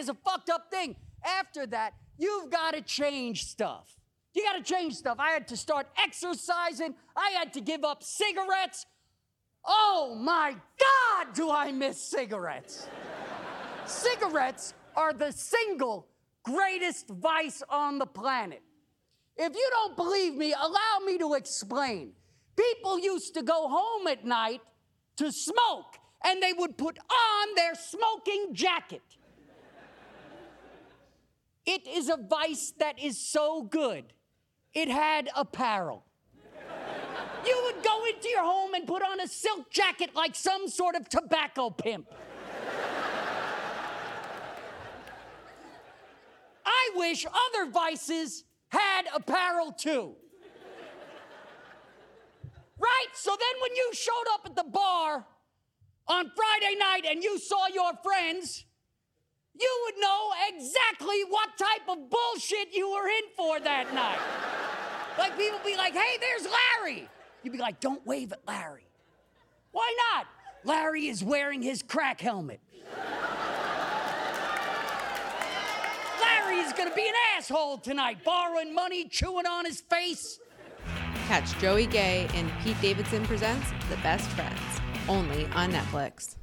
Is a fucked up thing. After that, you've got to change stuff. You got to change stuff. I had to start exercising. I had to give up cigarettes. Oh my God, do I miss cigarettes? cigarettes are the single greatest vice on the planet. If you don't believe me, allow me to explain. People used to go home at night to smoke, and they would put on their smoking jacket. It is a vice that is so good, it had apparel. You would go into your home and put on a silk jacket like some sort of tobacco pimp. I wish other vices had apparel too. Right? So then when you showed up at the bar on Friday night and you saw your friends, you would know exactly what type of bullshit you were in for that night. like people be like, hey, there's Larry. You'd be like, don't wave at Larry. Why not? Larry is wearing his crack helmet. Larry is gonna be an asshole tonight, borrowing money, chewing on his face. Catch Joey Gay in Pete Davidson Presents The Best Friends, only on Netflix.